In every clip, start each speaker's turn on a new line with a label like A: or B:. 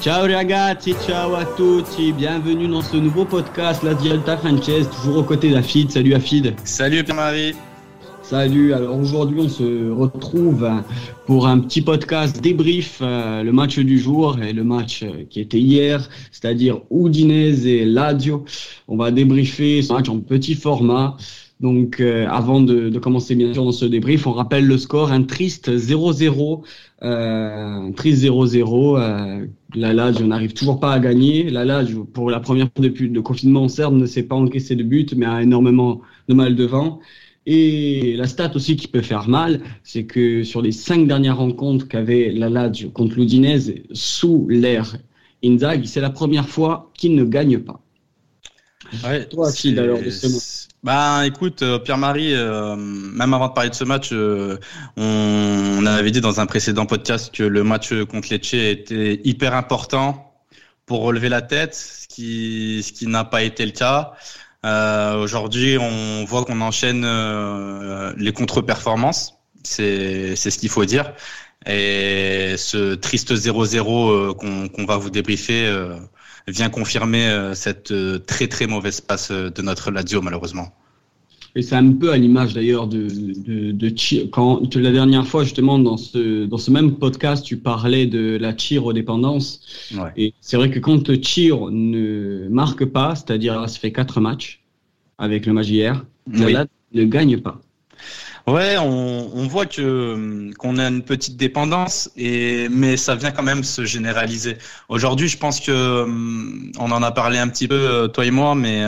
A: Ciao ragazzi, ciao à tutti, bienvenue dans ce nouveau podcast La Dialta Frances, toujours aux côtés d'Afid. Salut Afid.
B: Salut Pierre-Marie.
A: Salut, alors aujourd'hui on se retrouve pour un petit podcast débrief, euh, le match du jour et le match euh, qui était hier, c'est-à-dire Udinese et Lazio. On va débriefer ce match en petit format. Donc, euh, avant de, de, commencer bien sûr dans ce débrief, on rappelle le score, un triste 0-0, euh, triste 0-0. Euh, la Lazio n'arrive toujours pas à gagner. La Lazio, pour la première fois depuis le confinement en Serbe, ne s'est pas encaissé de but, mais a énormément de mal devant. Et la stat aussi qui peut faire mal, c'est que sur les cinq dernières rencontres qu'avait la Lazio contre l'Udinese sous l'ère Inzaghi, c'est la première fois qu'il ne gagne pas.
B: Ouais, Toi, alors, de ce bah écoute, euh, Pierre-Marie, euh, même avant de parler de ce match, euh, on, avait dit dans un précédent podcast que le match contre Lecce était hyper important pour relever la tête, ce qui, ce qui n'a pas été le cas. Aujourd'hui, on voit qu'on enchaîne les contre-performances, c'est ce qu'il faut dire. Et ce triste 0-0 qu'on va vous débriefer vient confirmer euh, cette euh, très très mauvaise passe euh, de notre Lazio malheureusement.
A: Et c'est un peu à l'image d'ailleurs de, de, de, quand la dernière fois justement dans ce dans ce même podcast tu parlais de la chirodépendance. Ouais. Et c'est vrai que quand Chiro ne marque pas, c'est-à-dire ça fait quatre matchs avec le Magier, oui. ne gagne pas.
B: Ouais, on, voit que qu'on a une petite dépendance, et mais ça vient quand même se généraliser. Aujourd'hui, je pense que hum, on en a parlé un petit peu euh, toi et moi, mais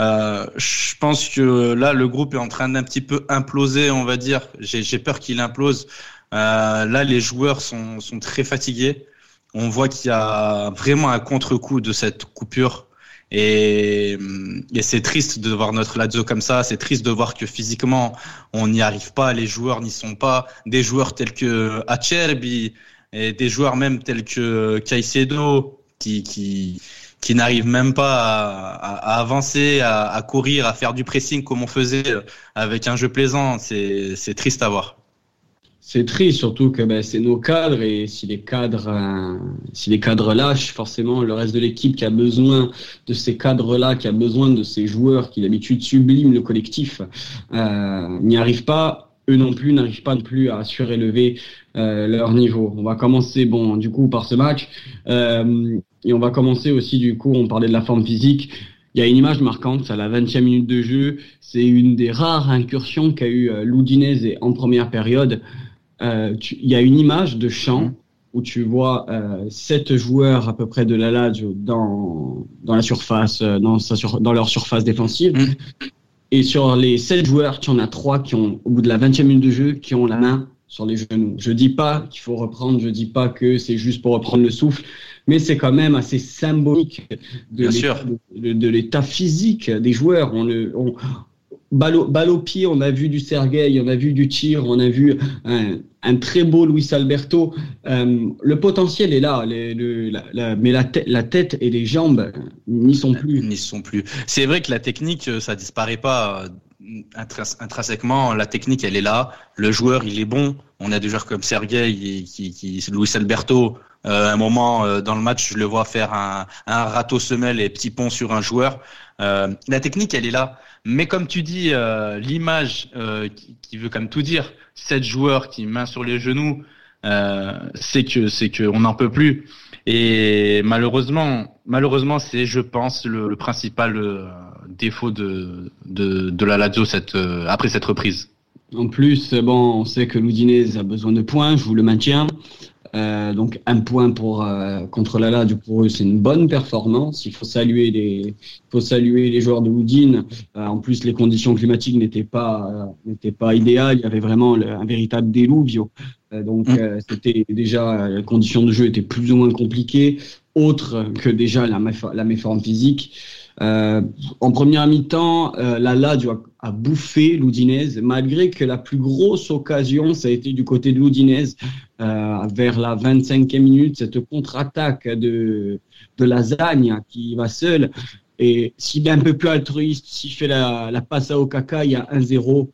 B: euh, je pense que là le groupe est en train d'un petit peu imploser, on va dire. J'ai peur qu'il implose. Euh, là, les joueurs sont sont très fatigués. On voit qu'il y a vraiment un contre-coup de cette coupure et, et c'est triste de voir notre Lazio comme ça. C'est triste de voir que physiquement, on n'y arrive pas. Les joueurs n'y sont pas. Des joueurs tels que Acerbi et des joueurs même tels que Caicedo qui, qui, qui n'arrivent même pas à, à, avancer, à, à, courir, à faire du pressing comme on faisait avec un jeu plaisant. C'est triste à voir
A: c'est triste, surtout que ben, c'est nos cadres et si les cadres, euh, si les cadres lâchent, forcément le reste de l'équipe qui a besoin de ces cadres-là, qui a besoin de ces joueurs qui d'habitude subliment le collectif, euh, n'y arrive pas. Eux non plus n'arrivent pas non plus à surélever euh, leur niveau. On va commencer, bon, du coup, par ce match euh, et on va commencer aussi, du coup, on parlait de la forme physique. Il y a une image marquante, à la 20e minute de jeu. C'est une des rares incursions qu'a eu euh, Loudinez en première période. Euh, il y a une image de champ mmh. où tu vois euh, sept joueurs à peu près de la Lazio dans dans la surface, euh, dans, sa sur, dans leur surface défensive. Mmh. Et sur les sept joueurs, tu en as trois qui ont, au bout de la 20e minute de jeu, qui ont la main sur les genoux. Je dis pas qu'il faut reprendre, je dis pas que c'est juste pour reprendre le souffle, mais c'est quand même assez symbolique de l'état physique des joueurs. On le, on, balle au, balle au, pied, on a vu du Sergueï, on a vu du tir, on a vu un, un très beau Luis Alberto. Euh, le potentiel est là, les, le, la, la, mais la, te, la, tête et les jambes n'y sont plus.
B: N'y sont plus. C'est vrai que la technique, ça disparaît pas intrinsèquement. La technique, elle est là. Le joueur, il est bon. On a des joueurs comme Sergueï, qui, qui, Luis Alberto. Euh, un moment euh, dans le match, je le vois faire un, un râteau semelle et petit pont sur un joueur. Euh, la technique, elle est là. Mais comme tu dis, l'image qui, qui, veut comme tout dire, sept joueurs qui main sur les genoux, c'est que c'est que on n'en peut plus. Et malheureusement, malheureusement, c'est, je pense, le, principal défaut de, de, la Lazio après cette reprise.
A: En plus, bon, on sait que l'Udinese a besoin de points, je vous le maintiens. Euh, donc un point pour euh, contre la du pour eux, c'est une bonne performance. Il faut saluer les, faut saluer les joueurs de Houdin. Euh, en plus, les conditions climatiques n'étaient pas n'étaient pas idéales. Il y avait vraiment le, un véritable déluvio. donc mmh. c'était déjà les conditions de jeu étaient plus ou moins compliquées, autres que déjà la, la méforme physique. Euh, en première mi-temps, euh, la Lazio a, bouffé l'Udinese, malgré que la plus grosse occasion, ça a été du côté de l'Udinese, euh, vers la 25e minute, cette contre-attaque de, de Lasagne qui va seul. Et s'il est un peu plus altruiste, s'il fait la, la passe à Okaka, il y a 1-0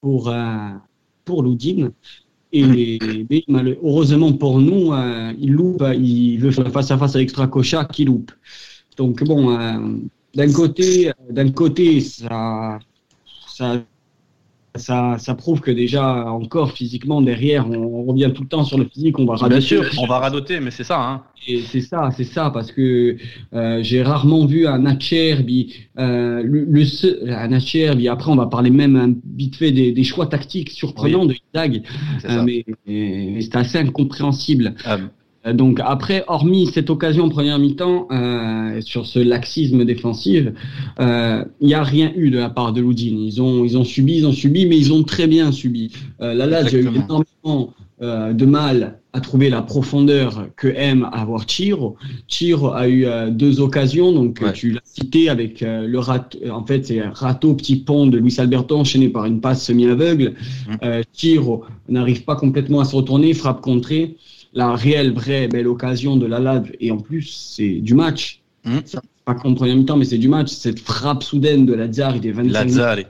A: pour, euh, pour l'Udine. Et mais, heureusement pour nous, il loupe, il veut faire face à face avec Stracocha qui loupe. Donc bon, d'un côté, d'un côté, ça, ça ça, ça, prouve que déjà, encore physiquement, derrière, on, revient tout le temps sur le physique, on va
B: radoter. Bien sûr, on va radoter, mais c'est ça. Hein.
A: Et c'est ça, c'est ça, parce que euh, j'ai rarement vu un Acherbi, euh, le, le, un Acherbi, après on va parler même un vite fait des, des choix tactiques surprenants de Dag, euh, mais, mais c'est assez incompréhensible. Ah, euh, donc après, hormis cette occasion en première mi-temps euh, sur ce laxisme défensif, euh, il n'y a rien eu de la part de Loudine. Ils ont, ils ont subi, ils ont subi, mais ils ont très bien subi. Euh, la Lazio a eu énormément euh, de mal à trouver la profondeur que aime avoir Chiro. Chiro a eu euh, deux occasions, donc tu l'as cité avec le rat, en fait c'est râteau petit pont de Luis Alberto enchaîné par une passe semi-aveugle. Mmh. Chiro n'arrive pas complètement à se retourner, frappe contrée la réelle, vraie, belle occasion de la LAD, et en plus, c'est du match. Mmh. Pas contre première mi-temps, mais c'est du match. Cette frappe soudaine de Lazare, il est 25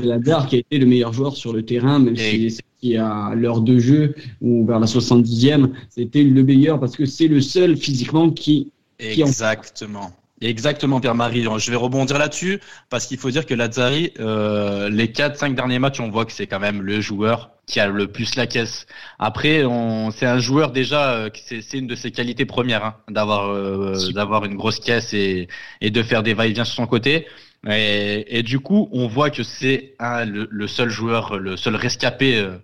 A: De Lazare qui a été le meilleur joueur sur le terrain, même si c'est à l'heure de jeu ou vers la 70e, c'était le meilleur parce que c'est le seul physiquement qui.
B: Exactement. Exactement, Pierre-Marie. Je vais rebondir là-dessus parce qu'il faut dire que Lazzari, euh, les 4-5 derniers matchs, on voit que c'est quand même le joueur qui a le plus la caisse. Après, c'est un joueur déjà, euh, c'est une de ses qualités premières, hein, d'avoir euh, d'avoir une grosse caisse et, et de faire des va-et-vient sur son côté. Et, et, du coup, on voit que c'est le, le, seul joueur, le seul rescapé euh,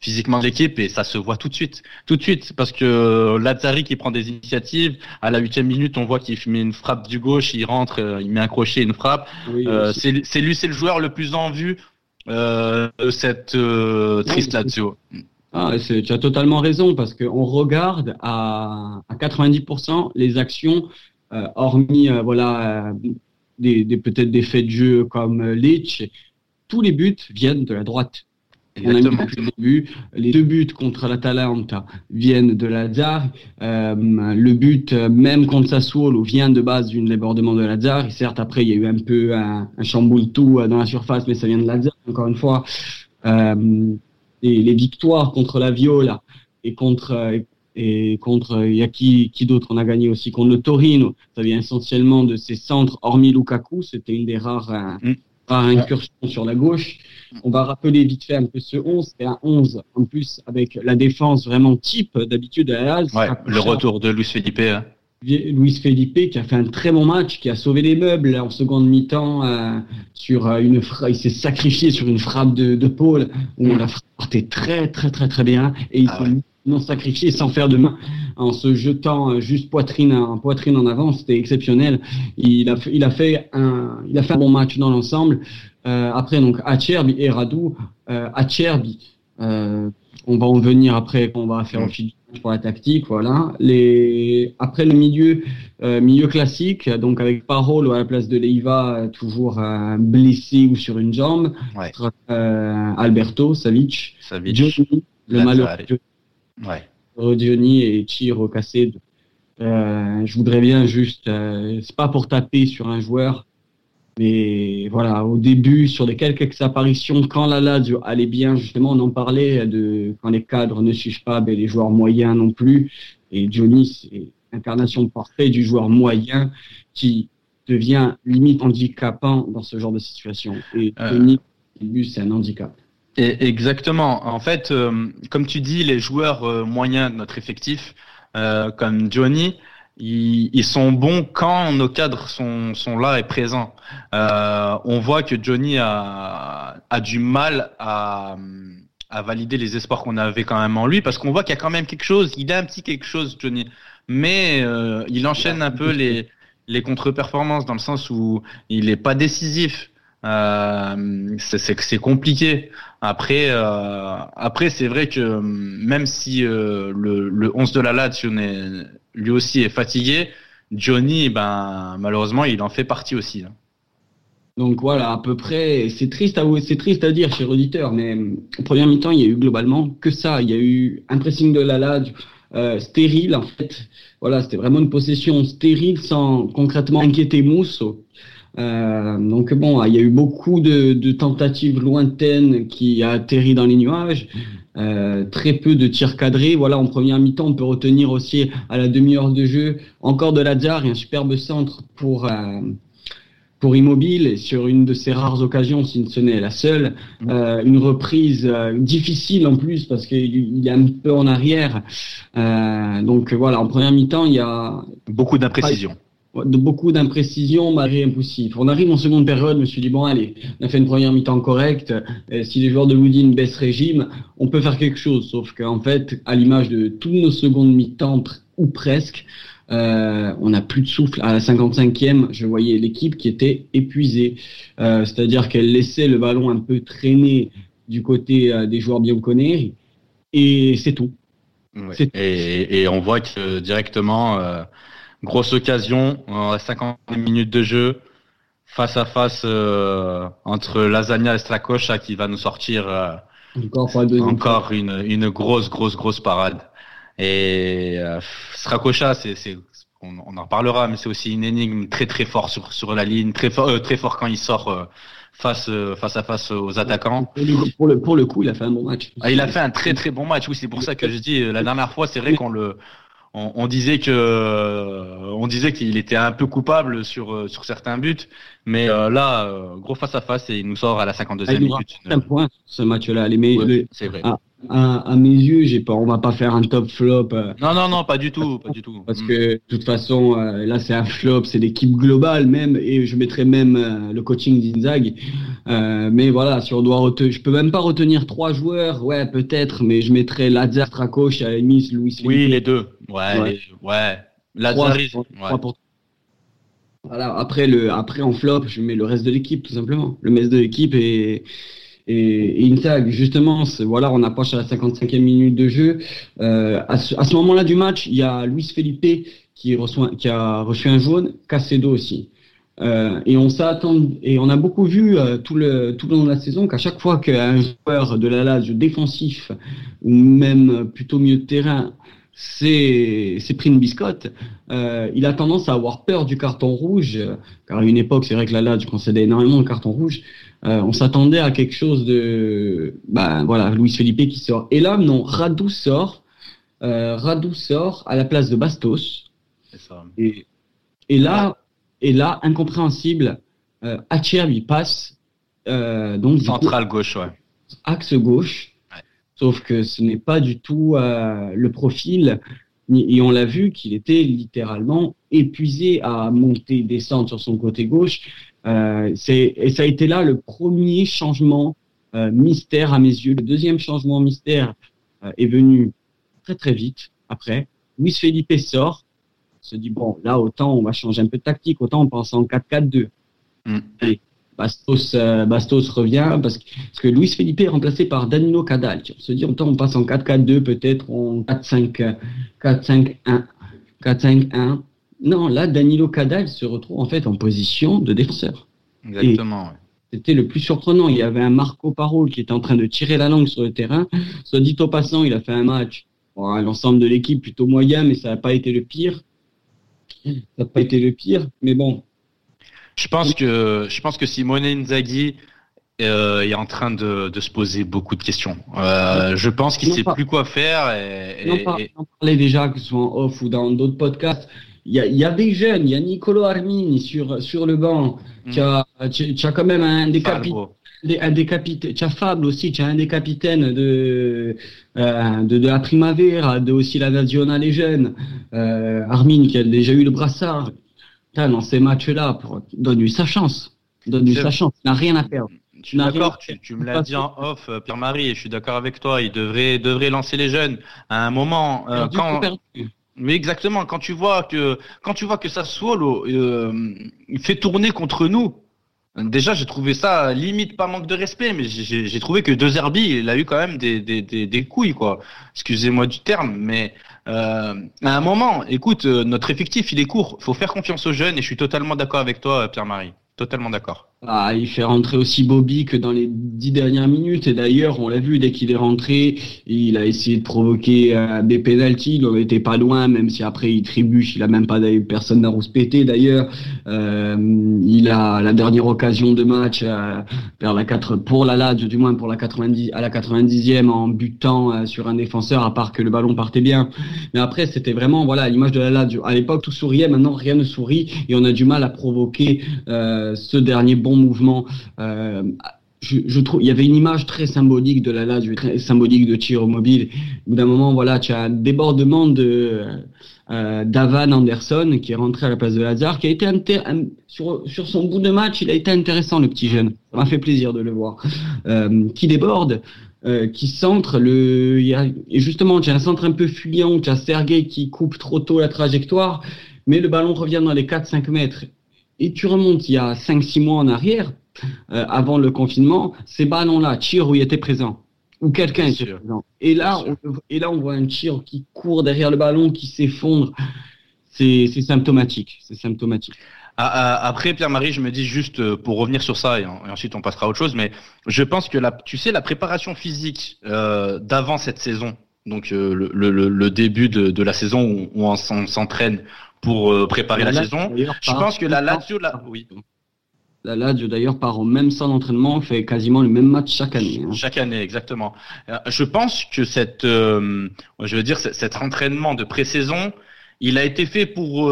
B: physiquement de l'équipe et ça se voit tout de suite, tout de suite, parce que Lazzari qui prend des initiatives, à la huitième minute, on voit qu'il met une frappe du gauche, il rentre, euh, il met un crochet, une frappe. euh, c'est lui, c'est le joueur le plus en vue euh, de cette euh, triste Lazio.
A: Ah, tu as totalement raison parce qu'on regarde à, à 90% les actions, euh, hormis euh, voilà des, des peut-être des faits de jeu comme Leach, tous les buts viennent de la droite. On a le début. Les deux buts contre l'Atalanta viennent de Lazare. Euh, le but, même contre Sassuolo, vient de base d'une débordement de Lazare. Et certes, après, il y a eu un peu un, un chamboule tout dans la surface, mais ça vient de Lazare, encore une fois. Euh, et les victoires contre la Viola et contre et contre il y a qui, qui d'autre on a gagné aussi? Contre le Torino ça vient essentiellement de ces centres hormis Lukaku c'était une des rares mm incursion sur la gauche. On va rappeler vite fait un peu ce 11. C'est un 11 en plus avec la défense vraiment type d'habitude à la
B: ouais, Le retour de Luis Felipe. Hein.
A: Luis Felipe qui a fait un très bon match, qui a sauvé les meubles en seconde mi-temps euh, sur euh, une il s'est sacrifié sur une frappe de, de Paul où la frappe partait très très très très bien et il ah s'est non sacrifié sans faire de main en se jetant euh, juste poitrine en poitrine en avant, c'était exceptionnel. Il a, il a fait un, il a fait un bon match dans l'ensemble. Euh, après donc Acherbi et Radou, euh, Acherbi, euh, on va en venir après on va faire au fil pour la tactique, voilà. Les après le milieu euh, milieu classique, donc avec Parole à la place de Leiva toujours euh, blessé ou sur une jambe, ouais. Alberto Savic, Savic. Johnny, le malheureux ouais. Rodioni et Chiro cassé. Euh, je voudrais bien juste, euh, c'est pas pour taper sur un joueur, mais voilà, au début, sur les quelques apparitions, quand la Lazio allait bien, justement, on en parlait de quand les cadres ne suivent pas, ben, les joueurs moyens non plus. Et Johnny, c'est l'incarnation parfaite du joueur moyen qui devient limite handicapant dans ce genre de situation. Et euh... Johnny, c'est un handicap.
B: Exactement. En fait, euh, comme tu dis, les joueurs euh, moyens de notre effectif, euh, comme Johnny, ils, sont bons quand nos cadres sont, là et présents. on voit que Johnny a, a du mal à, à valider les espoirs qu'on avait quand même en lui, parce qu'on voit qu'il y a quand même quelque chose. Il a un petit quelque chose, Johnny, mais il enchaîne un peu les, les contre-performances dans le sens où il n'est pas décisif. Euh, c'est compliqué. Après, euh, après c'est vrai que même si euh, le, le 11 de la Lazio lui aussi est fatigué, Johnny, ben malheureusement, il en fait partie aussi. Hein.
A: Donc voilà, à peu près, c'est triste à dire, cher auditeur, mais au premier mi-temps, il y a eu globalement que ça. Il y a eu un pressing de la Lazio euh, stérile en fait. Voilà, c'était vraiment une possession stérile sans concrètement inquiéter Mousso. donc bon, il y a eu beaucoup de, de tentatives lointaines qui a atterri dans les nuages. Euh, très peu de tirs cadrés. Voilà, en première mi-temps, on peut retenir aussi à la demi-heure de jeu encore de Lazare et un superbe centre pour euh, pour Immobile sur une de ses rares occasions, si ce n'est la seule. Mm. Euh, une reprise difficile en plus parce qu'il est un peu en arrière. donc voilà, en première mi-temps, il y a
B: beaucoup d'imprécision
A: de beaucoup d'imprécisions malgré impossible. On arrive en seconde période, je me suis dit, bon, allez, on a fait une première mi-temps correcte. si les joueurs de Woodin baissent régime, on peut faire quelque chose. Sauf qu'en fait, à l'image de tous nos secondes mi-temps, ou presque, euh, on n'a plus de souffle. À la 55e, je voyais l'équipe qui était épuisée. Euh, c'est-à-dire qu'elle laissait le ballon un peu traîner du côté euh, des joueurs bien connus. Et c'est tout.
B: Et, et, on voit que directement Grosse occasion, en 50 minutes de jeu, face à face euh, entre Lasagna et Stracocha qui va nous sortir euh, encore, une, une, grosse, grosse, grosse parade. Et euh, Stracocha, c'est, on, on, en reparlera, mais c'est aussi une énigme très très fort sur, sur la ligne, très fort, euh, très fort quand il sort face face à face aux attaquants.
A: Pour le, pour le coup, il a fait un bon match.
B: Ah, il a fait un très très bon match. Oui, c'est pour ça que je dis la dernière fois, c'est vrai qu'on le on, disait que on disait qu'il était un peu coupable sur sur certains buts, mais euh, là euh, gros face à face et il nous sort à la 52e ah, minute.
A: Un point ce match-là.
B: C'est vrai.
A: Ah, à, mes yeux, j'ai pas, on va pas faire un top flop. Euh,
B: non, non, non, pas du tout, pas du tout.
A: Parce que de toute façon, euh, là, c'est un flop, c'est l'équipe globale même, et je mettrais même euh, le coaching d'Inzag. mais voilà, si on doit retenir, je peux même pas retenir trois joueurs, ouais, peut-être, mais je mettrais Lazare, Tracoche, à Louis.
B: Oui, les deux. Ouais, ouais. ouais. Lazare,
A: Voilà, après le, après en flop, je mets le reste de l'équipe tout simplement. Le reste de l'équipe et et, justement, voilà, on approche à la 55e minute de jeu. Euh, à ce, moment-là du match, il y a Luis Felipe qui, a reçu un jaune, Cacedo aussi. Euh, et on s'attend et on a beaucoup vu euh, tout le tout le long de la saison qu'à chaque fois qu'un joueur de la Lazio défensif ou même plutôt milieu de terrain c'est pris une biscotte, il a tendance à avoir peur du carton rouge, car à une époque, c'est vrai que la Lazio concédait énormément de carton rouge. Euh, on s'attendait à quelque chose de, ben voilà, Luis Felipe qui sort. Et là, non, Radou sort, euh, Radou sort à la place de Bastos. Ça. Et, et là, et là, incompréhensible, euh, lui passe euh, donc
B: central gauche, ouais.
A: Axe gauche. Sauf que ce n'est pas du tout euh, le profil. Et on l'a vu qu'il était littéralement épuisé à monter, descendre sur son côté gauche. Euh, et ça a été là le premier changement euh, mystère à mes yeux. Le deuxième changement mystère euh, est venu très très vite après. Luis Felipe sort, se dit bon là autant on va changer un peu de tactique, autant on pense en 4-4-2. Mm. Bastos, euh, Bastos revient parce que, parce que Luis Felipe est remplacé par Danilo Cadal. On se dit autant on passe en 4-4-2 peut-être en 4-5 4-5-1 4-5-1 non, là, Danilo Cadal se retrouve en fait en position de défenseur.
B: Exactement.
A: C'était le plus surprenant. Il y avait un Marco Parole qui était en train de tirer la langue sur le terrain. Soit dit au passant, il a fait un match. L'ensemble de l'équipe plutôt moyen, mais ça n'a pas été le pire. Ça n'a pas été le pire, mais bon.
B: Je pense que je pense que Simone Inzaghi euh, est en train de, se poser beaucoup de questions. Euh, je pense qu'il sait plus quoi faire. Et,
A: et, on parlait déjà, que ce soit en off ou dans d'autres podcasts, il y a, y a, des jeunes, il y a Nicolo Armini sur, sur le banc, mm. tu, as, as quand même un des capitaines. Un des capitaines, tu as Fable aussi, tu as un des capitaines de, euh, de, de, la Primavera, de aussi la Nazionale jeunes, euh, Armin qui a déjà eu le brassard. Putain, dans ces matchs-là, donne-lui sa chance. Donne-lui sa chance. Il n'a rien à perdre.
B: Tu d'accord, tu, tu, me l'as dit en off, euh, Pierre-Marie, et je suis d'accord avec toi. Il devrait, devrait lancer les jeunes à un moment. Euh, quand, mais exactement, quand tu vois que quand tu vois que Sassuolo euh, fait tourner contre nous, déjà j'ai trouvé ça limite pas manque de respect, mais j'ai trouvé que deux Zerbi, il a eu quand même des, des, des, des couilles quoi. Excusez-moi du terme, mais euh, à un moment, écoute, euh, notre effectif il est court, faut faire confiance aux jeunes et je suis totalement d'accord avec toi, Pierre-Marie, totalement d'accord.
A: Ah, il fait rentrer aussi Bobby que dans les dix dernières minutes. Et d'ailleurs, on l'a vu, dès qu'il est rentré, il a essayé de provoquer euh, des pénalties. Il n'était pas loin, même si après il trébuche. Il a même pas personne n'a rouspété d'ailleurs. Euh, il a la dernière occasion de match euh, vers la 4, pour la Lazio, du moins pour la 90, à la 90e en butant sur un défenseur, à part que le ballon partait bien. Mais après, c'était vraiment voilà l'image de la Lazio. À l'époque, tout souriait. Maintenant, rien ne sourit et on a du mal à provoquer ce dernier bon mouvement. Euh, je, trouve il y avait une image très symbolique de la Lazio, très symbolique de Tiro Mobile. Au bout d'un moment, voilà, tu as un débordement de euh, d'Avan Anderson qui est rentré à la place de Lazare, qui a été sur, sur son bout de match, il a été intéressant le petit jeune. Ça m'a fait plaisir de le voir. Euh, qui déborde, qui centre le, et justement, tu as un centre un peu fuyant, tu as Sergei qui coupe trop tôt la trajectoire, mais le ballon revient dans les 4-5 mètres et tu remontes il y a 5-6 mois en arrière, euh, avant le confinement, ces ballons-là, où il était présent, ou quelqu'un était présent. Et là, on, et là, on voit un tir qui court derrière le ballon, qui s'effondre. C'est symptomatique. C'est symptomatique.
B: Ah, ah, après, Pierre-Marie, je me dis juste euh, pour revenir sur ça et, ensuite on passera à autre chose, mais je pense que la, tu sais, la préparation physique euh, d'avant cette saison, donc le, le, le, début de, de la saison où, où on s'entraîne pour euh, préparer la, saison. Je pense que la Lazio, la... oui.
A: La Lazio d'ailleurs part au même centre d'entraînement, fait quasiment le même match chaque année.
B: Hein. Chaque année, exactement. Euh, je pense que cette, euh, je veux dire, cet entraînement de pré-saison, il a été fait pour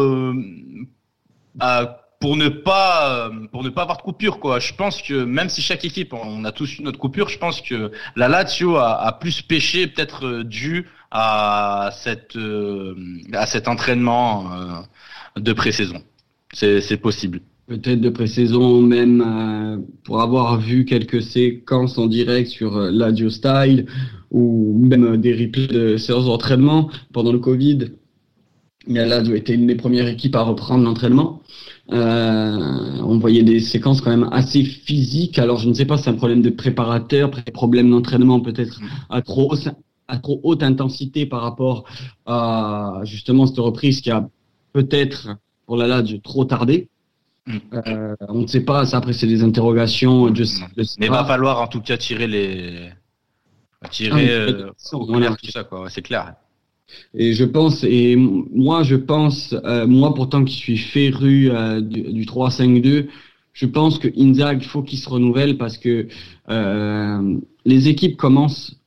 B: pour ne pas pour ne pas avoir de coupure quoi. Je pense que même si chaque équipe on a tous une notre coupure, je pense que la Lazio a, plus pêché peut-être dû à cette euh, à cet entraînement euh, de pré-saison. C'est possible.
A: Peut-être de pré-saison même euh, pour avoir vu quelques séquences en direct sur l'Adio Style ou même des replays de séances d'entraînement pendant le Covid. L'Adio était une des premières équipes à reprendre l'entraînement. On voyait des séquences quand même assez physiques. Alors je ne sais pas, c'est un problème de préparateur, problème d'entraînement peut-être à trop à trop haute intensité par rapport à justement cette reprise qui a peut-être pour la Lazio trop tardé. Mm. Euh, on ne sait pas, ça après c'est des interrogations.
B: Je, Mais va falloir en tout cas tirer les tirer ah, euh, tout ça quoi, c'est clair.
A: Et je pense, et moi je pense, euh, moi pourtant qui suis féru euh, du, du 3-5-2, je pense que Inzag il faut qu'il se renouvelle parce que les équipes commencent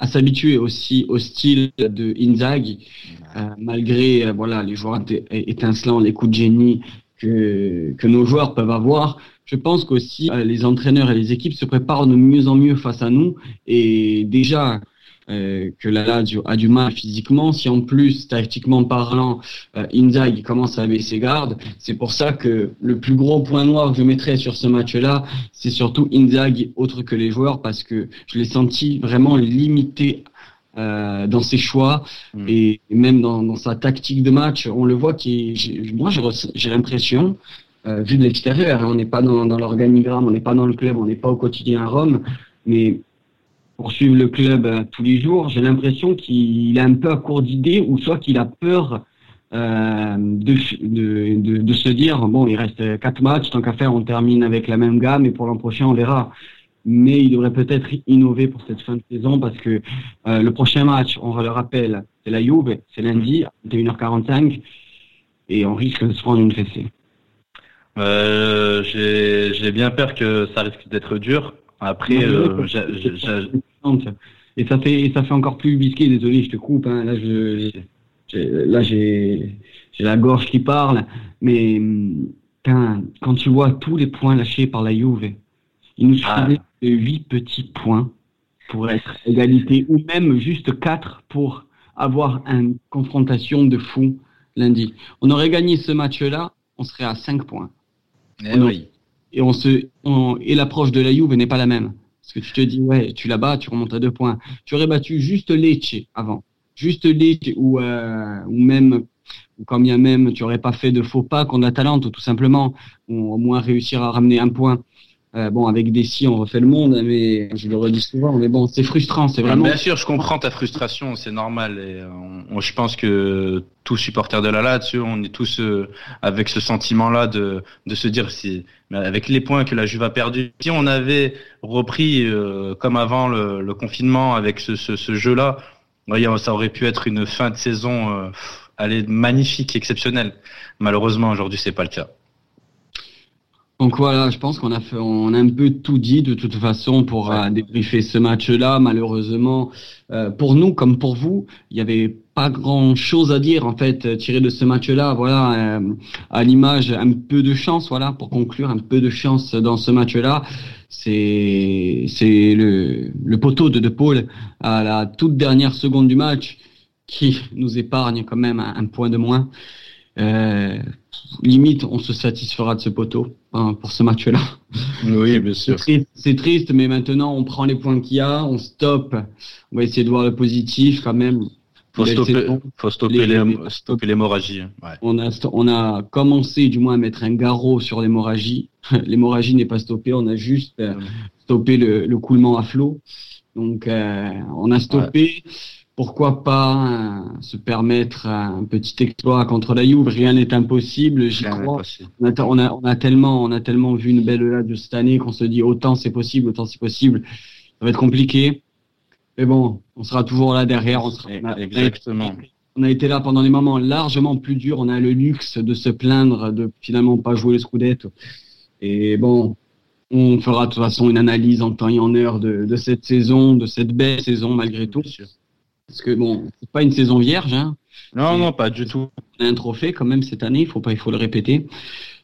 A: à s'habituer aussi au style de Inzaghi, euh, malgré euh, voilà les joueurs étincelants, les coups de génie que, que nos joueurs peuvent avoir. Je pense qu'aussi euh, les entraîneurs et les équipes se préparent de mieux en mieux face à nous et déjà euh, que la Lazio a du mal physiquement. Si en plus, tactiquement parlant, euh, Inzaghi commence à baisser garde, c'est pour ça que le plus gros point noir que je mettrais sur ce match-là, c'est surtout Inzaghi autre que les joueurs parce que je l'ai senti vraiment limité euh, dans ses choix mm. et même dans, dans, sa tactique de match. On le voit qui, moi j'ai l'impression, euh, vu de l'extérieur, hein, on n'est pas dans, dans l'organigramme, on n'est pas dans le club, on n'est pas au quotidien à Rome, mais pour suivre le club euh, tous les jours, j'ai l'impression qu'il est un peu à court d'idées ou soit qu'il a peur euh, de, de, de, se dire bon, il reste quatre matchs, tant qu'à faire, on termine avec la même gamme et pour l'an prochain, on verra. Mais il devrait peut-être innover pour cette fin de saison parce que euh, le prochain match, on le rappelle, c'est la Juve, c'est lundi à 21h45 et on risque de se prendre une fessée.
B: Euh, j'ai bien peur que ça risque d'être dur. Après, euh,
A: et ça fait ça fait encore plus bisqué. Désolé, je te coupe. Hein. Là, je, là j'ai j'ai la gorge qui parle. Mais quand, quand tu vois tous les points lâchés par la Juve, il nous ah. suffisait de 8 petits points pour être égalité ou même juste 4 pour avoir une confrontation de fou lundi. On aurait gagné ce match-là, on serait à 5 points.
B: Eh oui
A: et on se et l'approche de la Juve n'est pas la même. Parce que tu te dis ouais, tu la bats, tu remontes à deux points. Tu aurais battu juste Lecce avant, juste Lecce ou euh, ou même ou quand bien même tu aurais pas fait de faux pas a talent tout simplement, ou au moins réussir à ramener un point. Euh, bon, avec des si, on refait le monde, mais je le redis souvent. Mais bon, c'est frustrant, c'est vraiment.
B: Bien sûr, je comprends ta frustration, c'est normal. Et on, je pense que tous supporters de la là-dessus, on est tous euh, avec ce sentiment-là de, de se dire si, avec les points que la Juve a perdus, si on avait repris euh, comme avant le, le, confinement avec ce, ce, ce jeu-là, ça aurait pu être une fin de saison euh, allez, magnifique, exceptionnelle. Malheureusement, aujourd'hui, c'est pas le cas.
A: Donc voilà, je pense qu'on a fait, on a un peu tout dit de toute façon pour euh, débriefer ce match-là. Malheureusement, euh, pour nous comme pour vous, il n'y avait pas grand-chose à dire en fait tiré de ce match-là. Voilà, euh, à l'image, un peu de chance. Voilà, pour conclure, un peu de chance dans ce match-là. C'est c'est le, le poteau de De Paul à la toute dernière seconde du match qui nous épargne quand même un, un point de moins. Euh, limite, on se satisfera de ce poteau hein, pour ce match-là.
B: Oui, bien sûr.
A: C'est triste, mais maintenant, on prend les points qu'il y a, on stoppe. On va essayer de voir le positif quand même.
B: Faut stopper, faut stopper l'hémorragie.
A: Ouais. On a, on a commencé du moins à mettre un garrot sur l'hémorragie. L'hémorragie n'est pas stoppée, on a juste euh, stoppé le, le, coulement à flot. Donc, euh, on a stoppé. Ouais pourquoi pas euh, se permettre un petit exploit contre la Juve? Rien n'est impossible, j'y crois. On a, on, a, on a, tellement, on a tellement vu une belle là de cette année qu'on se dit autant c'est possible, autant c'est possible. Ça va être compliqué, mais bon, on sera toujours là derrière. On sera,
B: Exactement.
A: On a été là pendant des moments largement plus durs. On a le luxe de se plaindre de finalement pas jouer le Scudetto. Et bon, on fera de toute façon une analyse en temps et en heure de, de cette saison, de cette belle saison malgré tout. Parce que bon, c'est pas une saison vierge. Hein.
B: Non, non, pas du tout.
A: On a un trophée quand même cette année, il faut pas, il faut le répéter.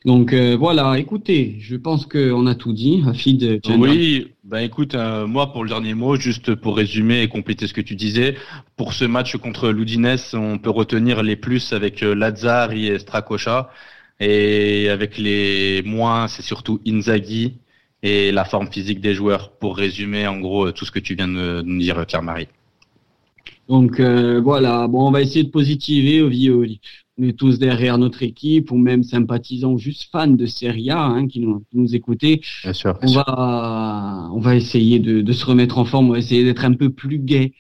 A: Donc euh, voilà, écoutez, je pense qu'on a tout dit. Afid,
B: oui, ben écoute, euh, moi pour le dernier mot, juste pour résumer et compléter ce que tu disais, pour ce match contre l'Udinese, on peut retenir les plus avec euh, Lazzari et Strakosha, et avec les moins, c'est surtout Inzaghi et la forme physique des joueurs. Pour résumer, en gros, tout ce que tu viens de nous dire, Pierre-Marie.
A: Donc euh, voilà, bon, on va essayer de positiver. On est tous derrière notre équipe, ou même sympathisants, ou juste fans de Serie A hein, qui, nous, qui nous écoutaient.
B: Bien sûr.
A: on va, on va essayer de, de, se remettre en forme. On va essayer d'être un peu plus gai.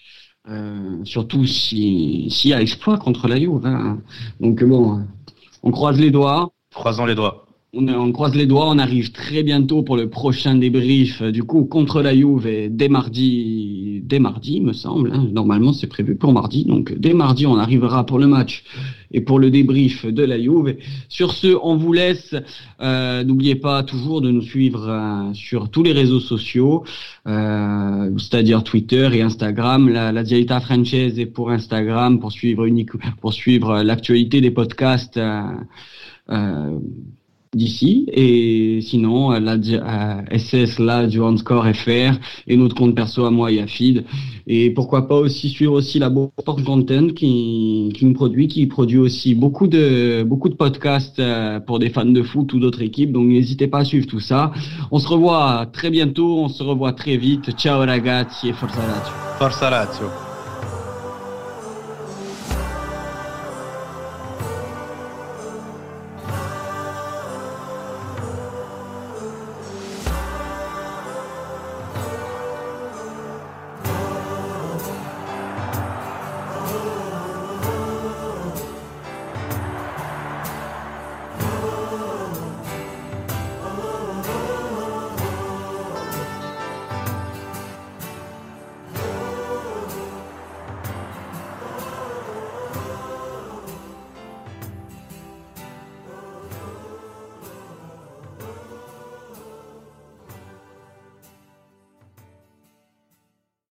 A: Euh, surtout s'il si y a exploit contre la Juve. Hein. Donc bon, on croise les doigts.
B: Croisons les doigts
A: on, croise les doigts, on arrive très bientôt pour le prochain débrief, du coup, contre la Juve et dès mardi, dès mardi, me semble. Hein. Normalement, c'est prévu pour mardi. Donc, dès mardi, on arrivera pour le match et pour le débrief de la Juve. Sur ce, on vous laisse. Euh, n'oubliez pas toujours de nous suivre euh, sur tous les réseaux sociaux, euh, c'est-à-dire Twitter et Instagram. La, la Dialita est pour Instagram pour suivre l'actualité des podcasts. D'ici. Et sinon, la, SS là du Score FR et notre compte perso à moi Feed. Et pourquoi pas aussi suivre aussi la Sport Content qui, qui nous produit, qui produit aussi beaucoup de, beaucoup de podcasts euh, pour des fans de foot ou d'autres équipes. Donc n'hésitez pas à suivre tout ça. On se revoit très bientôt. On se revoit très vite. Ciao ragazzi et forza Lazio.
B: Forza Lazio.